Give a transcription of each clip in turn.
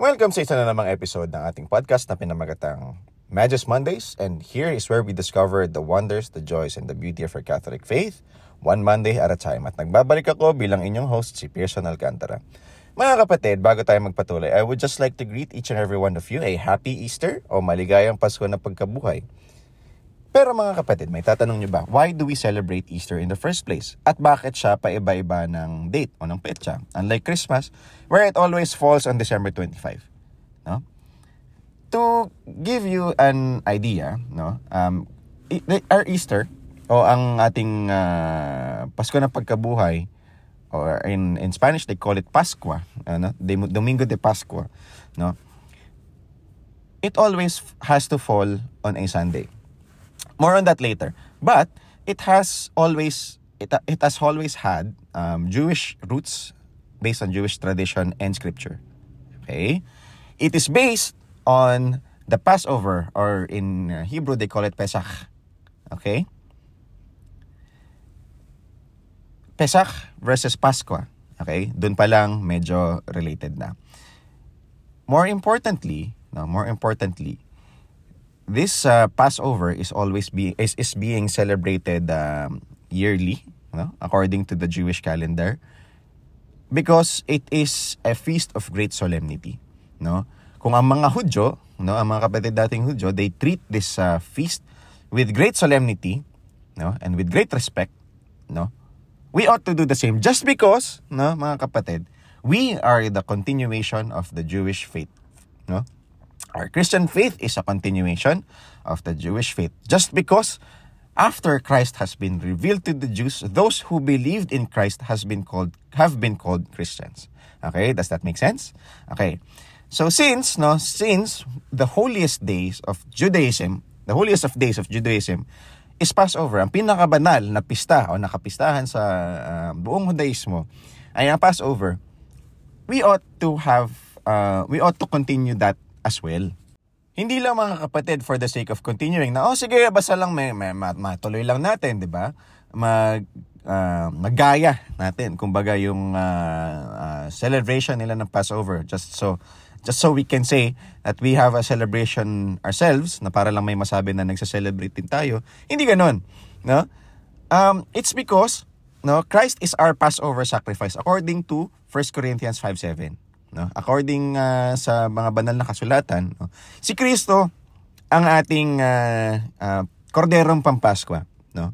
Welcome sa isa na namang episode ng ating podcast na pinamagatang Magus Mondays and here is where we discover the wonders, the joys, and the beauty of our Catholic faith one Monday at a time. At nagbabalik ako bilang inyong host, si Pearson Alcantara. Mga kapatid, bago tayo magpatuloy, I would just like to greet each and every one of you a happy Easter o maligayang Pasko na pagkabuhay. Pero mga kapatid, may tatanong nyo ba, why do we celebrate Easter in the first place? At bakit siya paiba-iba ng date o ng petsa? Unlike Christmas, where it always falls on December 25. No? To give you an idea, no, um, our Easter, o ang ating uh, Pasko na pagkabuhay, or in, in Spanish, they call it Pascua, ano? Domingo de Pascua, no? It always has to fall on a Sunday. More on that later. But it has always it, it has always had um, Jewish roots based on Jewish tradition and scripture. Okay? It is based on the Passover or in Hebrew they call it Pesach. Okay? Pesach versus Pascua. Okay? Doon pa lang medyo related na. More importantly, no, more importantly, this uh, Passover is always be is, is being celebrated um, yearly, no? according to the Jewish calendar, because it is a feast of great solemnity, no? Kung ang mga Hudyo, no, ang mga kapatid dating Hudyo, they treat this uh, feast with great solemnity, no, and with great respect, no. We ought to do the same just because, no, mga kapatid, we are the continuation of the Jewish faith, no? Our Christian faith is a continuation of the Jewish faith. Just because after Christ has been revealed to the Jews, those who believed in Christ has been called have been called Christians. Okay, does that make sense? Okay. So since no, since the holiest days of Judaism, the holiest of days of Judaism is Passover, ang pinakabanal na pista o nakapistahan sa uh, buong Judaismo ay ang Passover. We ought to have uh, we ought to continue that as well. Hindi lang mga kapatid for the sake of continuing na, oh sige, basta lang may, may matuloy lang natin, di ba? Mag, uh, magaya natin, kumbaga yung uh, uh, celebration nila ng Passover. Just so, just so we can say that we have a celebration ourselves, na para lang may masabi na nagsa-celebrate din tayo. Hindi ganon. No? Um, it's because no, Christ is our Passover sacrifice according to 1 Corinthians 5.7 no? According uh, sa mga banal na kasulatan, no? si Kristo ang ating uh, uh, korderong pampaskwa, no?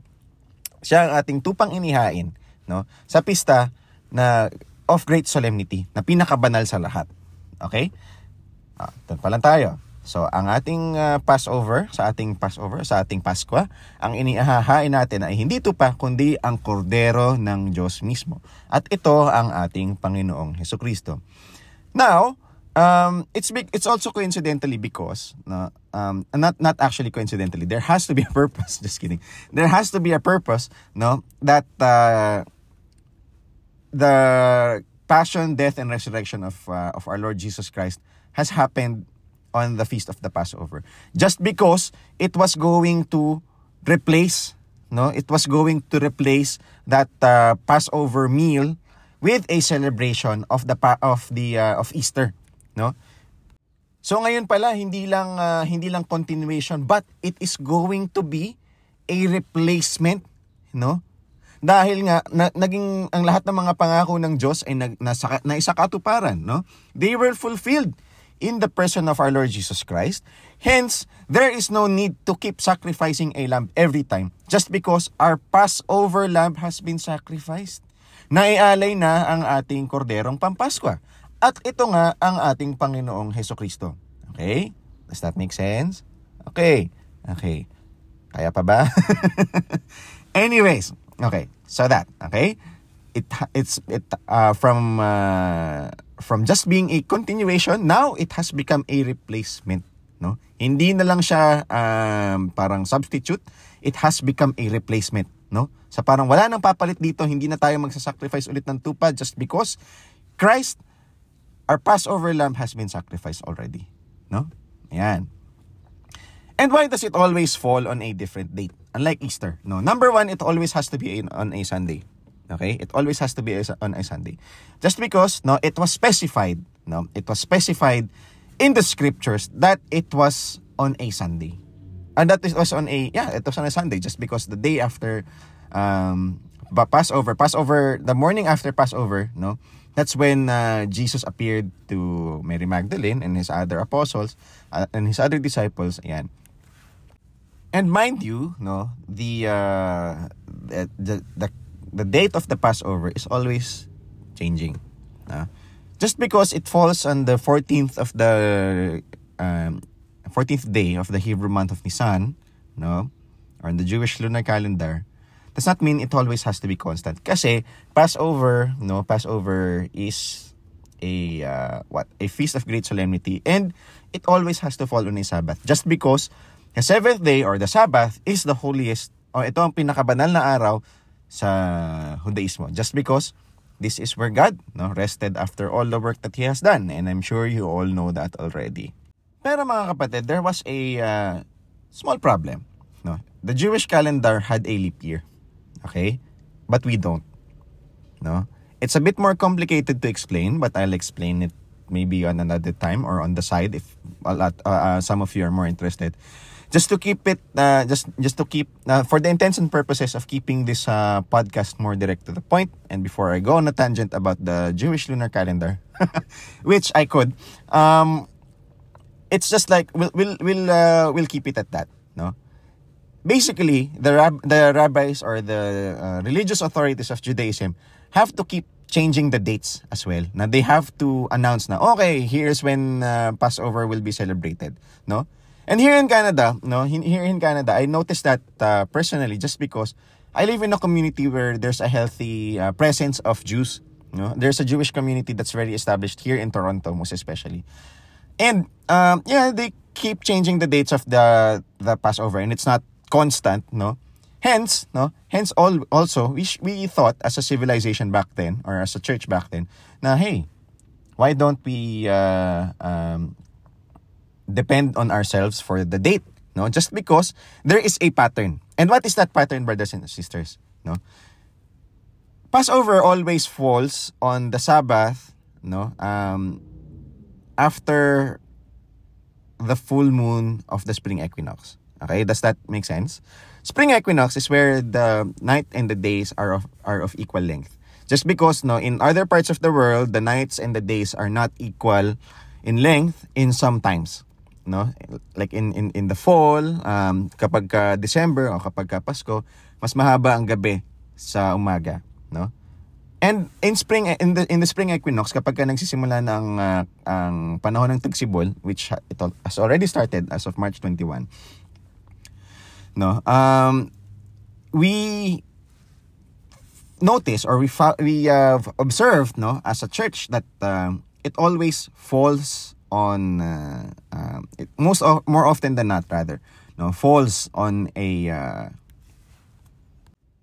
Siya ang ating tupang inihain, no? Sa pista na of great solemnity, na pinakabanal sa lahat. Okay? Ah, doon pa lang tayo. So, ang ating uh, Passover, sa ating Passover, sa ating Paskwa, ang inihahain natin ay hindi ito kundi ang kordero ng Diyos mismo. At ito ang ating Panginoong Heso Kristo. Now, um, it's big. It's also coincidentally because no, um, not not actually coincidentally. There has to be a purpose. Just kidding. There has to be a purpose. No, that uh, the passion, death, and resurrection of uh, of our Lord Jesus Christ has happened on the feast of the Passover. Just because it was going to replace, no, it was going to replace that uh, Passover meal with a celebration of the of the uh, of Easter, no? So ngayon pala hindi lang uh, hindi lang continuation but it is going to be a replacement, no? Dahil nga na, naging ang lahat ng mga pangako ng Diyos ay nag, nasa, na isa katuparan, no? They were fulfilled in the person of our Lord Jesus Christ. Hence, there is no need to keep sacrificing a lamb every time just because our Passover lamb has been sacrificed naialay na ang ating korderong pampaskwa. At ito nga ang ating Panginoong Heso Kristo. Okay? Does that make sense? Okay. Okay. Kaya pa ba? Anyways, okay. So that, okay? It it's it uh, from uh, from just being a continuation, now it has become a replacement, no? Hindi na lang siya um, parang substitute, it has become a replacement no? Sa parang wala nang papalit dito, hindi na tayo magsasacrifice ulit ng tupa just because Christ, our Passover lamb has been sacrificed already, no? Ayan. And why does it always fall on a different date? Unlike Easter, no? Number one, it always has to be on a Sunday. Okay? It always has to be on a Sunday. Just because, no, it was specified, no, it was specified in the scriptures that it was on a Sunday. And that was on a, yeah, it was on a Sunday just because the day after um, but Passover, Passover, the morning after Passover, no, that's when uh, Jesus appeared to Mary Magdalene and his other apostles uh, and his other disciples. Ayan. And mind you, no, the, uh, the, the, the, the date of the Passover is always changing. Uh, just because it falls on the 14th of the um, 14th day of the Hebrew month of Nisan, no, or in the Jewish lunar calendar, does not mean it always has to be constant. Kasi Passover, no, Passover is a uh, what a feast of great solemnity and it always has to fall on a Sabbath. Just because the seventh day or the Sabbath is the holiest o ito ang pinakabanal na araw sa Judaismo. Just because this is where God no, rested after all the work that He has done. And I'm sure you all know that already. Pero mga kapatid, there was a uh, small problem. No? The Jewish calendar had a leap year. Okay? But we don't. No? It's a bit more complicated to explain, but I'll explain it maybe on another time or on the side if a lot, uh, uh, some of you are more interested just to keep it uh, just just to keep uh, for the intents and purposes of keeping this uh, podcast more direct to the point and before I go on a tangent about the Jewish lunar calendar which I could um it's just like we'll we'll we'll, uh, we'll keep it at that no basically the rab- the rabbis or the uh, religious authorities of Judaism have to keep changing the dates as well. Now they have to announce na okay, here's when uh, Passover will be celebrated, no? And here in Canada, no, here in Canada, I noticed that uh, personally just because I live in a community where there's a healthy uh, presence of Jews. No? There's a Jewish community that's very established here in Toronto, most especially. And um, yeah, they keep changing the dates of the the Passover, and it's not constant, no. Hence, no. Hence, all also we we thought as a civilization back then or as a church back then, na hey, why don't we uh, um, depend on ourselves for the date, no? Just because there is a pattern. And what is that pattern, brothers and sisters? No? Passover always falls on the Sabbath, no? Um, after the full moon of the spring equinox. Okay, does that make sense? Spring equinox is where the night and the days are of are of equal length. Just because no in other parts of the world the nights and the days are not equal in length in some times no? Like in in in the fall, um kapag ka December o kapag ka Pasko, mas mahaba ang gabi sa umaga, no? And in spring in the in the spring equinox kapag ka nagsisimula na ang uh, ang panahon ng tagsibol which it has already started as of March 21. No. Um we notice or we we have observed no as a church that uh, it always falls on uh, uh, it, most of, more often than not rather no falls on a uh,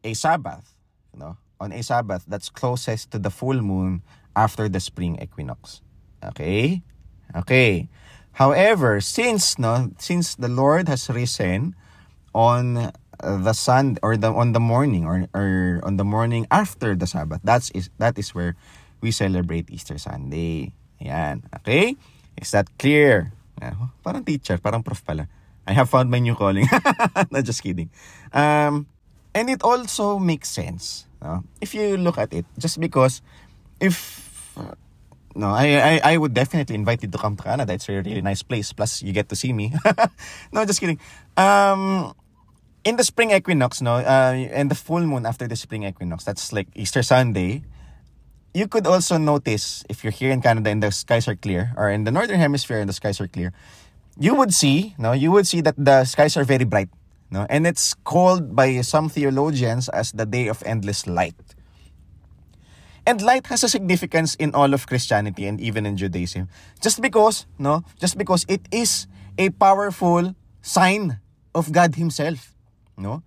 a Sabbath know on a Sabbath that's closest to the full moon after the spring equinox okay okay however since no since the Lord has risen on the sun or the on the morning or, or on the morning after the Sabbath that's is that is where we celebrate Easter Sunday Yan. Okay? Is that clear? Uh, parang teacher, parang prof pala. I have found my new calling. no, just kidding. Um, and it also makes sense. No? If you look at it, just because if no, I, I I would definitely invite you to come to Canada. It's a really nice place. Plus, you get to see me. no, just kidding. Um, in the spring equinox, no, uh, and the full moon after the spring equinox, that's like Easter Sunday you could also notice if you're here in Canada and the skies are clear, or in the northern hemisphere and the skies are clear, you would see, no, you would see that the skies are very bright, no, and it's called by some theologians as the day of endless light. And light has a significance in all of Christianity and even in Judaism, just because, no, just because it is a powerful sign of God Himself, no?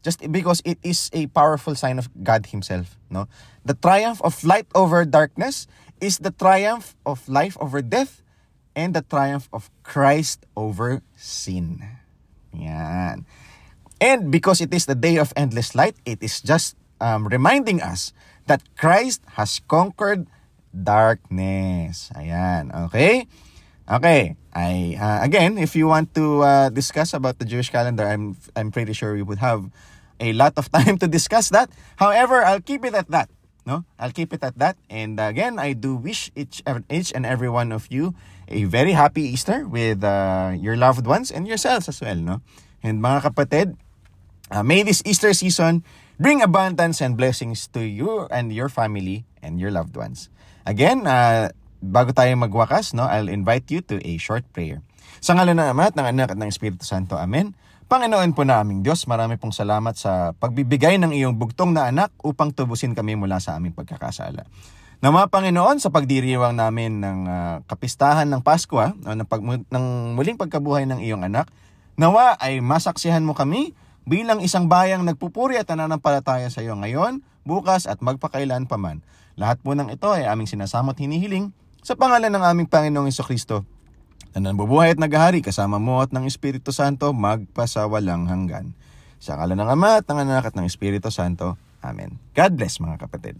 Just because it is a powerful sign of God himself no? The triumph of light over darkness is the triumph of life over death and the triumph of Christ over sin. Yan and because it is the day of endless light it is just um, reminding us that Christ has conquered darkness. Ayan, okay? Okay. I uh, again, if you want to uh, discuss about the Jewish calendar, I'm I'm pretty sure we would have a lot of time to discuss that. However, I'll keep it at that. No, I'll keep it at that. And again, I do wish each each and every one of you a very happy Easter with uh, your loved ones and yourselves as well. No, and mga kapatid, uh, may this Easter season bring abundance and blessings to you and your family and your loved ones. Again, uh, bago tayo magwakas, no, I'll invite you to a short prayer. Sa ngalan ng Ama at ng Anak at ng Espiritu Santo. Amen. Panginoon po naming Diyos, marami pong salamat sa pagbibigay ng iyong bugtong na anak upang tubusin kami mula sa aming pagkakasala. Nama Panginoon, sa pagdiriwang namin ng uh, kapistahan ng Pasko, uh, ng, pag, ng muling pagkabuhay ng iyong anak, nawa ay masaksihan mo kami bilang isang bayang nagpupuri at nananampalataya sa iyo ngayon, bukas at magpakailan pa man. Lahat po ng ito ay aming sinasama at hinihiling sa pangalan ng aming Panginoong Kristo, na nabubuhay at naghahari kasama mo at ng Espiritu Santo magpasawalang hanggan. Sa ngalan ng Ama at ng Anak at ng Espiritu Santo. Amen. God bless mga kapatid.